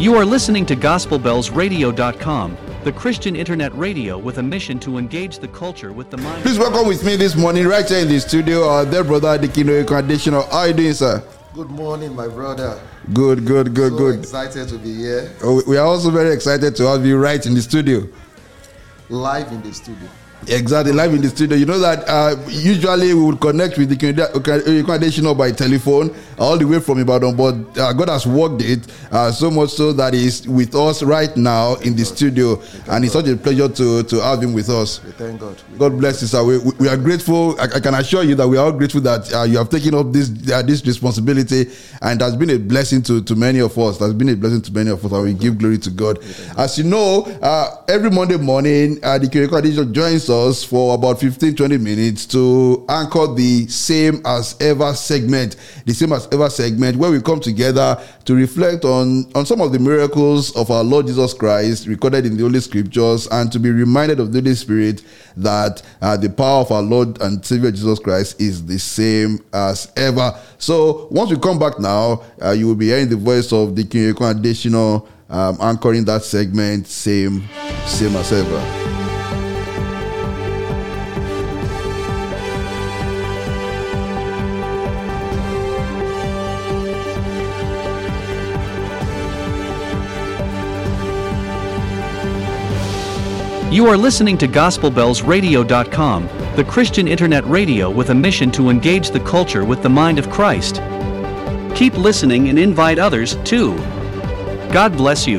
You are listening to GospelBellsRadio.com, the Christian internet radio with a mission to engage the culture with the mind. Please welcome with me this morning, right here in the studio, our dear brother Dikino Additional. How are you doing, sir? Good morning, my brother. Good, good, good, so good. excited to be here, Oh, We are also very excited to have you right in the studio. live in the studio. Exactly, live in the studio. You know that uh, usually we would connect with the Additional by telephone all the way from Ibadan, but uh, God has worked it uh, so much so that He's with us right now in the studio, and it's such a pleasure to, to have Him with us. We thank God. We God bless you, sir. We, we- are grateful. I, I can assure you that we are all grateful that uh, you have taken up this uh, this responsibility, and has been a blessing to, to many of us. It has been a blessing to many of us, and we give glory to God. As you know, uh, every Monday morning, uh, the Kiriko joins us for about 15 20 minutes to anchor the same as ever segment, the same as ever segment, where we come together to reflect on, on some of the miracles of our Lord Jesus Christ recorded in the Holy Scriptures and to be reminded of the Holy Spirit that uh, the power of our Lord and Savior Jesus Christ is the same as ever. So once we come back now, uh, you will be hearing the voice of the King additional um, anchoring that segment, same, same as ever. You are listening to GospelBellsRadio.com, the Christian internet radio with a mission to engage the culture with the mind of Christ. Keep listening and invite others too. God bless you.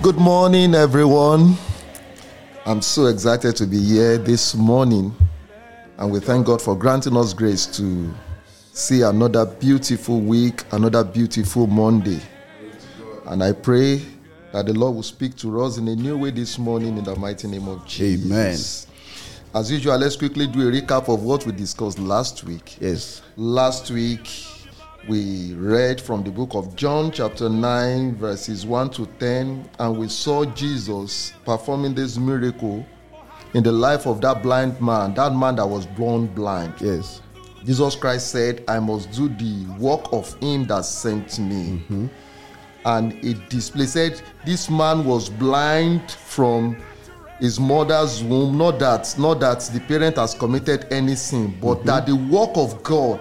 Good morning, everyone. I'm so excited to be here this morning, and we thank God for granting us grace to see another beautiful week, another beautiful Monday. And I pray that the Lord will speak to us in a new way this morning in the mighty name of Jesus. Amen. As usual, let's quickly do a recap of what we discussed last week. Yes. Last week, we read from the book of John, chapter 9, verses 1 to 10, and we saw Jesus performing this miracle in the life of that blind man, that man that was born blind. Yes. Jesus Christ said, I must do the work of him that sent me. Mm-hmm. And it displayed, said, this man was blind from his mother's womb. Not that, not that the parent has committed any sin, but mm-hmm. that the work of God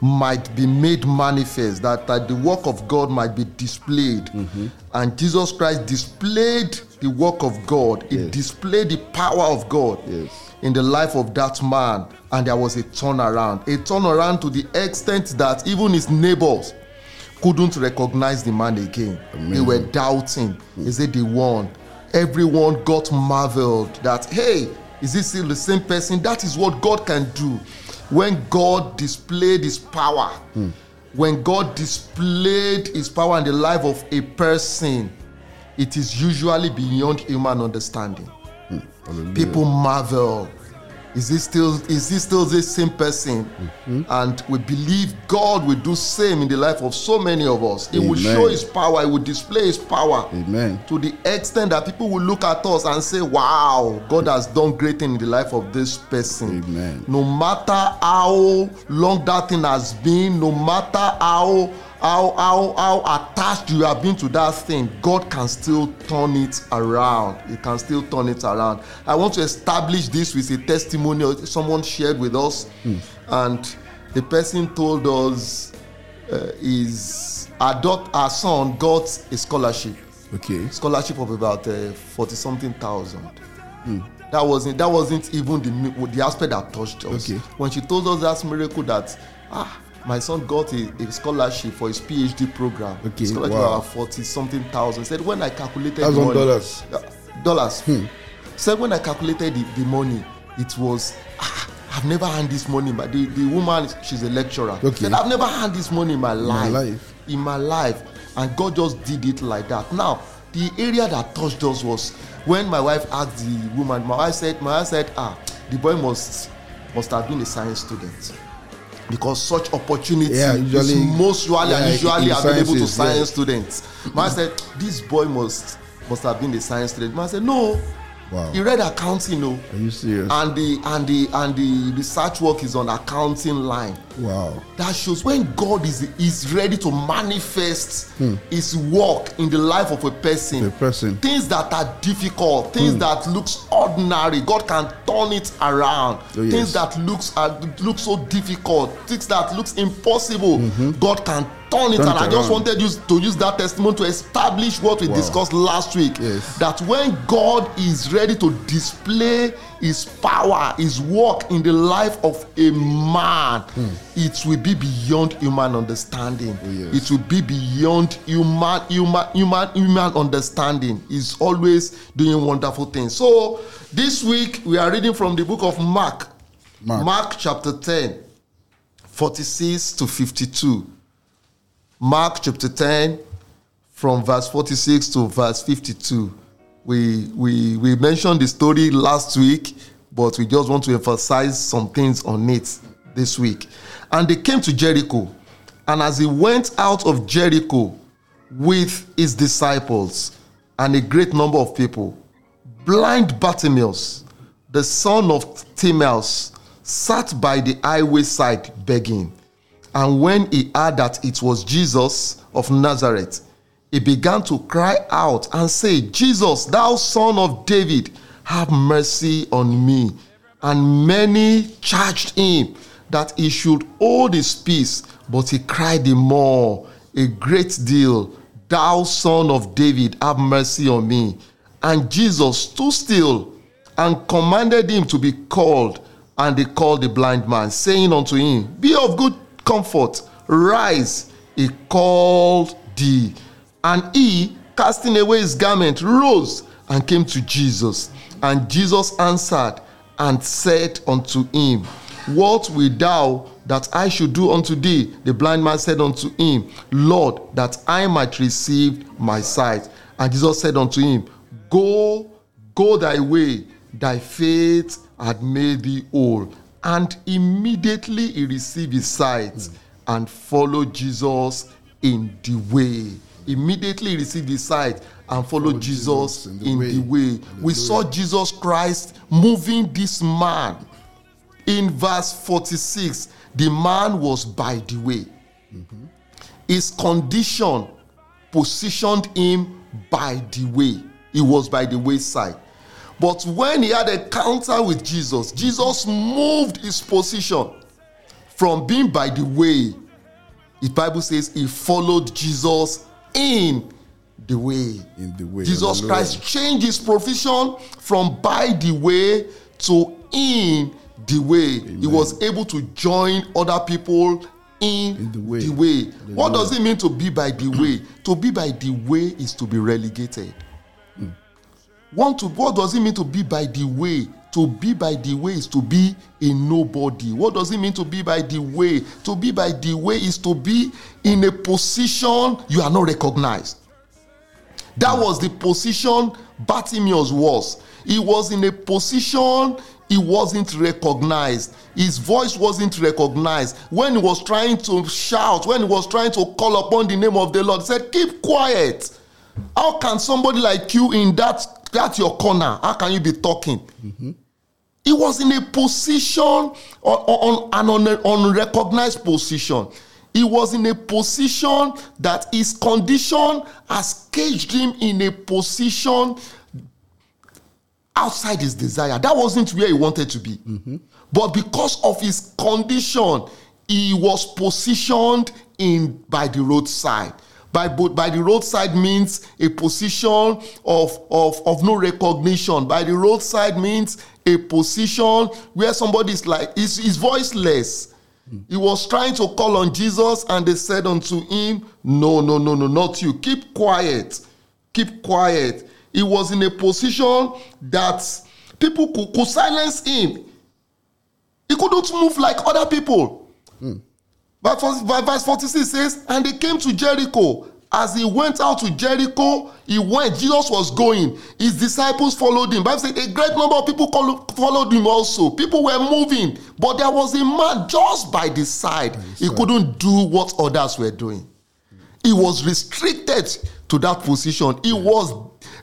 might be made manifest, that, that the work of God might be displayed. Mm-hmm. And Jesus Christ displayed the work of God, it displayed the power of God Yes. in the life of that man. And there was a turnaround. A turnaround to the extent that even his neighbors couldn't recognize the man again. They were doubting. Is it the one everyone got marveled that hey is this still the same person? That is what god can do when god displayed his power when god displayed his power in the life of a person it is usually beyond human understanding. Hmm. People marvel is this still is this still the same person? Mm-hmm. And we believe god will do same in the life of so many of us. He will show his power he will display his power Amen. to the extent that people will look at us and say wow god has done great thing in the life of this person. Amen. no matter how long that thing has been no matter how how how how attached you have been to that thing god can still turn it around he can still turn it around i want to establish this with a testimonial someone shared with us and the person told us uh, his our daughter our son got a scholarship Okay. scholarship of about forty something thousand. That wasn't that wasn't even the the aspect that touched us. Okay. When she told us that miracle that ah my son got a, a scholarship for his PhD program. Okay, Scholarship wow. of about forty something thousand. Said when I calculated on money, dollars. Uh, dollars. Said when I calculated the, the money, it was ah, I've never had this money. But the, the woman she's a lecturer. Okay. Said I've never had this money in my life. My life. In my life, and God just did it like that. Now the area that touched us was when my wife asked the woman. My wife said, my wife said, ah, the boy must must have been a science student. Because such opportunity Yeah, usually- is most usually yeah, and usually available to science yeah. students. Man said, this boy must must have been a science student. Man said, no, Wow. He read accounting, no. Are you serious? And the and the and the research work is on accounting line. Wow. That shows when God is is ready to manifest hmm. His work in the life of a person. A person. Things that are difficult, things hmm. that looks ordinary, God can turn it around. Oh, yes. Things that looks uh, are look so difficult, things that looks impossible, mm-hmm. God can turn it Mm-hmm. Turn it around. I just wanted you to use that testimony to establish what we Wow. discussed last week. Yes. That when God is ready to display His power, His work in the life of a man, hmm. it will be beyond human understanding. Oh, yes. It will be beyond human, human, human, human understanding. He's always doing wonderful things. So this week we are reading from the book of Mark, Mark. Mark chapter 10, 46 to 52. Mark chapter 10, from verse 46 to verse 52. We, we, we mentioned the story last week, but we just want to emphasize some things on it this week. And they came to Jericho, and as he went out of Jericho with his disciples and a great number of people, blind Bartimaeus, the son of Timaeus, sat by the highway side begging. And when he heard that it was Jesus of Nazareth, he began to cry out and say, Jesus, thou son of David, have mercy on me. And many charged him that he should hold his peace, but he cried the more, a great deal, Thou son of David, have mercy on me. And Jesus stood still and commanded him to be called. And they called the blind man, saying unto him, Be of good comfort, rise. He called thee. And he, casting away his garment, rose and came to Jesus. And Jesus answered and said unto him, What wilt thou that I should do unto thee? The blind man said unto him, Lord, that I might receive my sight. And Jesus said unto him, Go, go thy way, thy faith had made thee whole. And immediately he received his sight and followed Jesus in the way. Immediately received his sight and followed Jesus, Jesus in the way. We saw Jesus Christ moving this man. In verse 46, the man was by the way. Mm-hmm. His condition positioned him by the way. He was by the wayside. But when he had a encounter with Jesus, Jesus moved his position from being by the way. The Bible says he followed Jesus in the way. In the way. Jesus Hallelujah. Christ changed his profession from by the way to in the way. He was able to join other people in, In the way. What does it mean to be by the way? to be by the way is to be relegated. Hmm. Want to, what does it mean to be by the way? To be by the way is to be a nobody. What does it mean to be by the way? To be by the way is to be in a position you are not recognized. That was the position Bartimaeus was. He was in a position he wasn't recognized. His voice wasn't recognized. When he was trying to shout, when he was trying to call upon the name of the Lord, he said, Keep quiet. How can somebody like you in that, that your corner, how can you be talking? Mm-hmm. He was in a position, on, on, an un- unrecognized position. He was in a position that his condition has caged him in a position outside his desire. That wasn't where he wanted to be. Mm-hmm. But because of his condition, he was positioned in by the roadside. By, by the roadside means a position of, of, of no recognition. By the roadside means a position where somebody is like, is, is voiceless. He was trying to call on Jesus, and they said unto him, No, no, no, no, not you. Keep quiet. Keep quiet. He was in a position that people could, could silence him. He couldn't move like other people. Hmm. But verse 46 says, And they came to Jericho. As he went out to Jericho, he went. Jesus was going. His disciples followed him. Bible said a great number of people followed him also. People were moving, but there was a man just by the side. He couldn't do what others were doing. He was restricted to that position. He was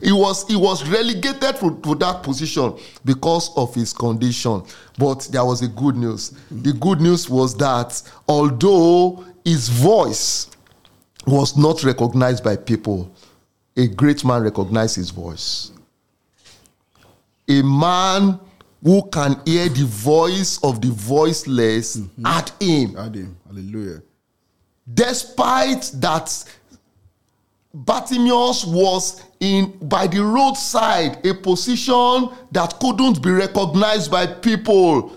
he was he was relegated to, to that position because of his condition. But there was a good news. The good news was that although his voice was not recognized by people, a great man recognized his voice. A man who can hear the voice of the voiceless mm-hmm. at him Add him. Hallelujah. despite that Bartimaeus was in by the roadside a position that couldn't be recognized by people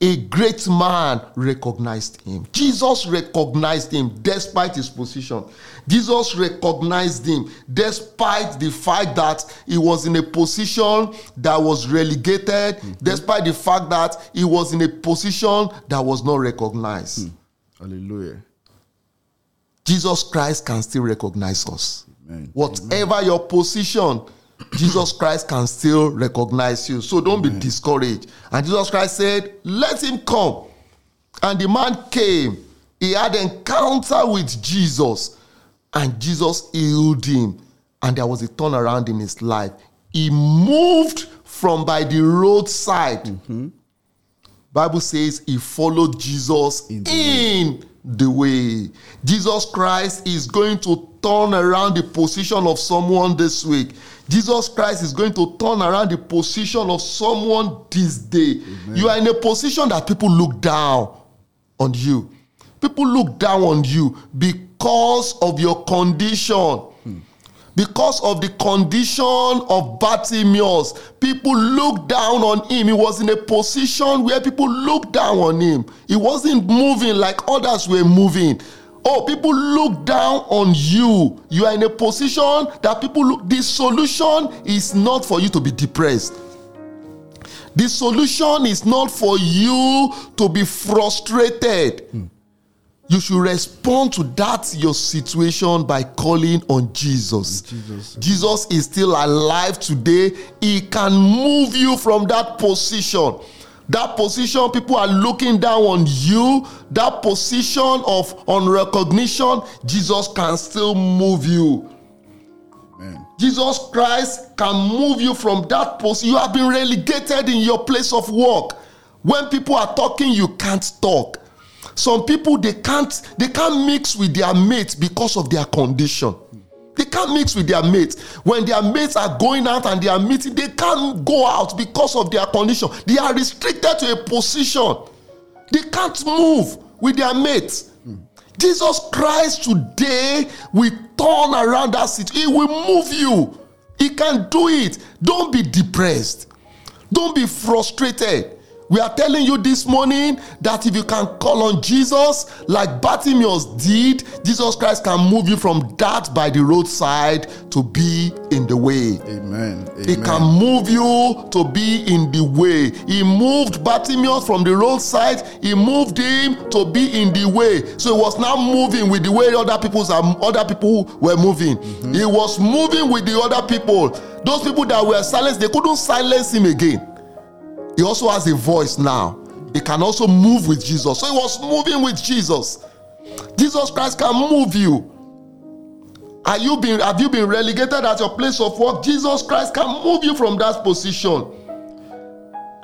a great man recognized him jesus recognized him despite his position jesus recognized him despite the fact that he was in a position that was relegated mm-hmm. despite the fact that he was in a position that was not recognized hmm. Hallelujah. Jesus Christ can still recognize us. Amen. Whatever your position, Jesus Christ can still recognize you. So don't be discouraged. And Jesus Christ said, Let him come. And the man came. He had encounter with Jesus. And Jesus healed him. And there was a turnaround in his life. He moved from by the roadside. Mm-hmm. Bible says he followed Jesus In in the the, way. Jesus Christ is going to turn around the position of someone this week. Jesus Christ is going to turn around the position of someone this day. You are in a position that people look down on you. People look down on you because of your condition hmm. because of the condition of Bartimaeus. People looked down on him. He was in a position where people looked down on him. He wasn't moving like others were moving. Oh, people look down on you. You are in a position that people look. The solution is not for you to be depressed. The solution is not for you to be frustrated. Hmm. You should respond to that your situation by calling on Jesus. Jesus. Jesus is still alive today. He can move you from that position. That position, people are looking down on you. That position of unrecognition, Jesus can still move you. Amen. Jesus Christ can move you from that post. You have been relegated in your place of work. When people are talking, you can't talk. Some people they can't they can't mix with their mates because of their condition. They can't mix with their mates. When their mates are going out and they are meeting, they can't go out because of their condition. They are restricted to a position. They can't move with their mates. Jesus Christ today will turn around that situation. He will move you. He can do it. Don't be depressed. Don't be frustrated. We are telling you this morning that if you can call on Jesus like Bartimaeus did, Jesus Christ can move you from that by the roadside to be in the way. Amen. Amen. He can move you to be in the way. He moved Bartimaeus from the roadside. He moved him to be in the way. So he was now moving with the way other people's other people were moving. Mm-hmm. He was moving with the other people. Those people that were silenced, they couldn't silence him again. He also has a voice now. He can also move with Jesus. So he was moving with Jesus. Jesus Christ can move you. Are you been, have you been relegated at your place of work? Jesus Christ can move you from that position.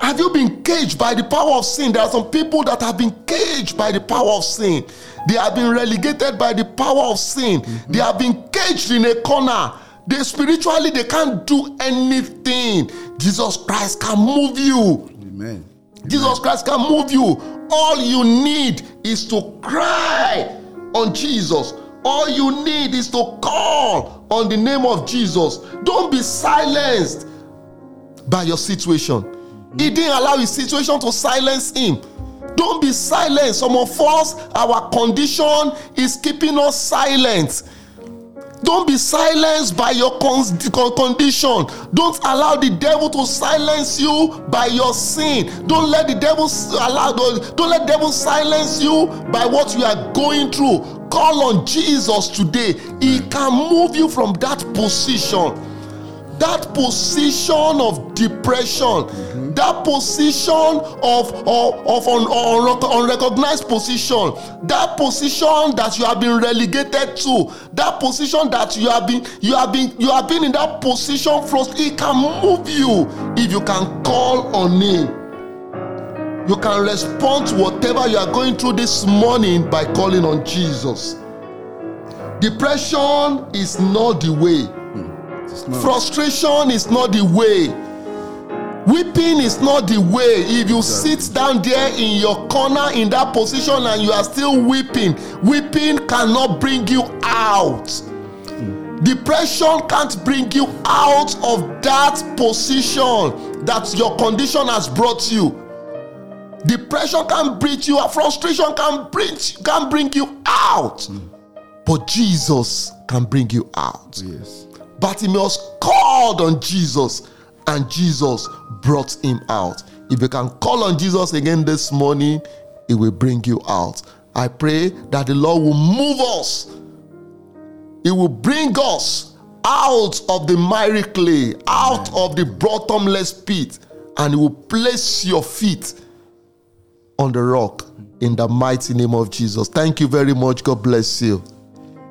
Have you been caged by the power of sin? There are some people that have been caged by the power of sin. They have been relegated by the power of sin. They have been caged in a corner. They spiritually they can't do anything. Jesus Christ can move you. Amen. Jesus Christ can move you. All you need is to cry on Jesus. All you need is to call on the name of Jesus. Don't be silenced by your situation. He mm-hmm. didn't allow his situation to silence him. Don't be silent. Some of us, our condition is keeping us silent. Don't be silenced by your con- con- condition. Don't allow the devil to silence you by your sin. Don't let the devil allow don't let devil silence you by what you are going through. Call on Jesus today. He can move you from that position. That position of depression that position of of, of un, un, unrecognized position that position that you have been relegated to that position that you have been you have been you have been in that position first it can move you if you can call on him. You can respond to whatever you are going through this morning by calling on jesus. Depression is not the way frustration is not the way. Weeping is not the way. If you sit down there in your corner in that position and you are still weeping weeping cannot bring you out. Hmm. Depression can't bring you out of that position that your condition has brought you. Depression can bring you out. frustration can bring can bring you out. Hmm. But jesus can bring you out. Yes. Bartimaeus called on Jesus and Jesus brought him out. If you can call on Jesus again this morning, it will bring you out. I pray that the Lord will move us. It will bring us out of the miry clay, out of the bottomless pit, and it will place your feet on the rock in the mighty name of Jesus. Thank you very much. God bless you.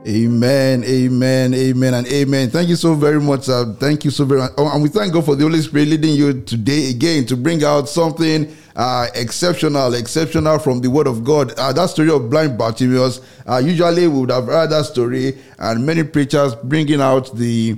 Amen, amen, amen, and amen. Thank you so very much. Uh, thank you so very much. Oh, and we thank God for the Holy Spirit leading you today again to bring out something uh, exceptional, exceptional from the Word of God. Uh, that story of blind Bartimaeus, uh, usually we would have heard that story, and many preachers bringing out the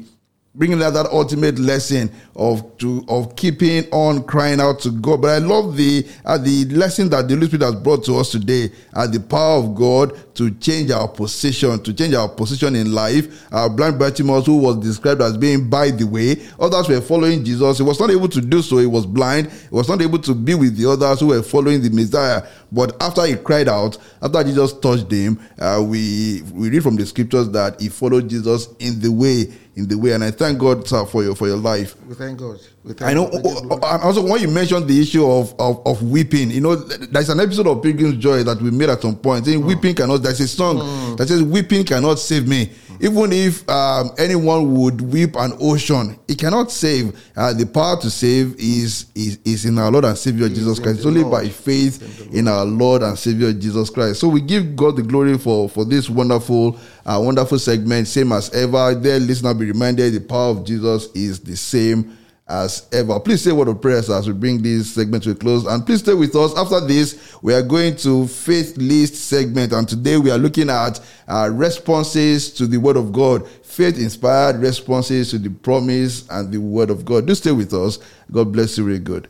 bringing out that ultimate lesson of to of keeping on crying out to God. But I love the uh, the lesson that the Holy Spirit has brought to us today. Uh, the power of God to change our position, to change our position in life. Uh, blind Bartimaeus, who was described as being by the way, others were following Jesus. He was not able to do so. He was blind. He was not able to be with the others who were following the Messiah. But after he cried out, after Jesus touched him, uh, we we read from the scriptures that he followed Jesus in the way in the way. And I thank God, sir, for your for your life. We thank God. We thank I know. Oh, oh, also, when you mentioned the issue of, of, of weeping, you know, there's an episode of Pilgrim's Joy that we made at some point saying, mm. Weeping cannot, there's a song mm. that says, Weeping cannot save me. Even if um, anyone would weep an ocean, it cannot save. Uh, the power to save is, is, is in our Lord and Savior Jesus Christ. It's only Lord. by faith in our Lord and Savior Jesus Christ. So we give God the glory for, for this wonderful, uh, wonderful segment. Same as ever. There, listener, be reminded the power of Jesus is the same as ever. Please say a word of prayers as we bring this segment to a close. And please stay with us. After this, we are going to faith list segment. And today we are looking at uh, responses to the word of God. Faith inspired responses to the promise and the word of God. Do stay with us. God bless you really good.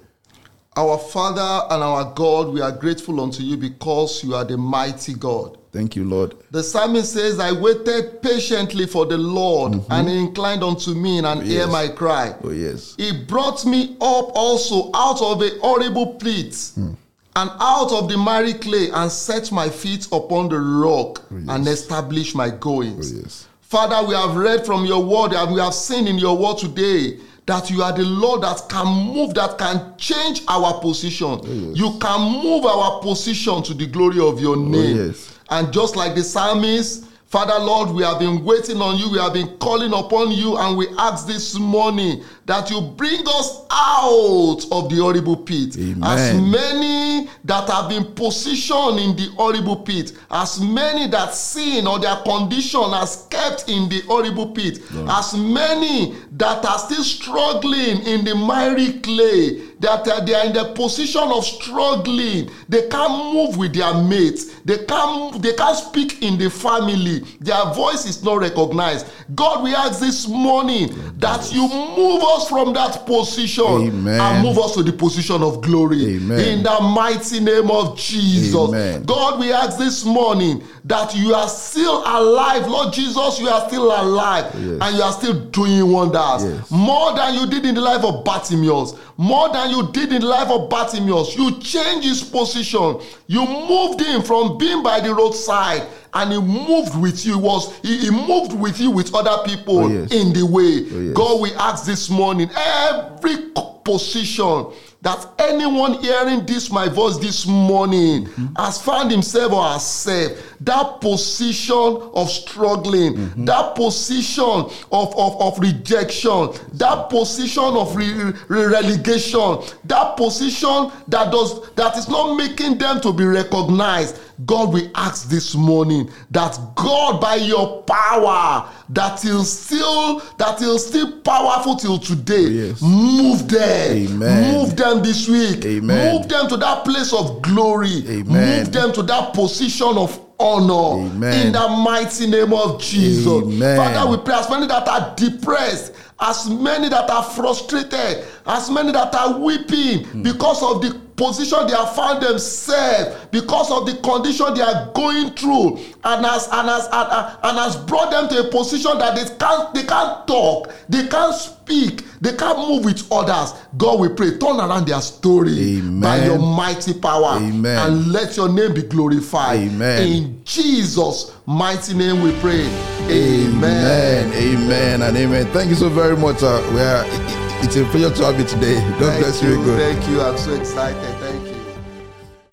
Our Father and our God, we are grateful unto you because you are the mighty God. Thank you, Lord. The psalmist says, I waited patiently for the Lord, mm-hmm. and he inclined unto me and hear Yes. my cry. Oh, yes. He brought me up also out of a horrible pit hmm. and out of the miry clay and set my feet upon the rock oh, and established my goings. Oh, yes. Father, we have read from your word and we have seen in your word today that you are the Lord that can move, that can change our position. Oh, you can move our position to the glory of your oh, name. yes. And just like the psalmist, Father Lord, we have been waiting on you, we have been calling upon you, and we ask this morning that you bring us out of the horrible pit. Amen. As many that have been positioned in the horrible pit, as many that sin or their condition has kept in the horrible pit, as many that are still struggling in the miry clay, that uh, they are in the position of struggling, they can't move with their mates, they can't they can't speak in the family, their voice is not recognized. God, we ask this morning that you move us from that position Amen. and move us to the position of glory. Amen. In the mighty name of Jesus. Amen. God, we ask this morning that you are still alive. Lord Jesus, you are still alive Yes. and you are still doing wonders. Yes. More than you did in the life of Bartimaeus. More than you did in life of Bartimaeus. You changed his position. You moved him from being by the roadside and he moved with you. He was he, he moved with you with other people Oh, yes. in the way. Oh, yes. God, we ask this morning every position that anyone hearing this my voice this morning has found himself or herself that position of struggling that position of, of, of rejection that position of re- re- relegation that position that does that is not making them to be recognized god will ask this morning that god by your power that is still that he'll still powerful till today Yes. move them Amen. move them this week Amen. move them to that place of glory Amen. move them to that position of honor Amen. in the mighty name of jesus Amen. father we pray as many that are depressed as many that are frustrated as many that are weeping Hmm. because of the position they have found themselves because of the condition they are going through and has and has and, and- and has brought them to a position that they can't they can't talk they can't speak they can't move with others god we pray turn around their story Amen. by your mighty power Amen. and let your name be glorified Amen. in jesus mighty name we pray Amen. Amen and amen. Thank you so very much. Uh, we are, it's a pleasure to have you today. God Thank bless you. you God. thank you i'm so excited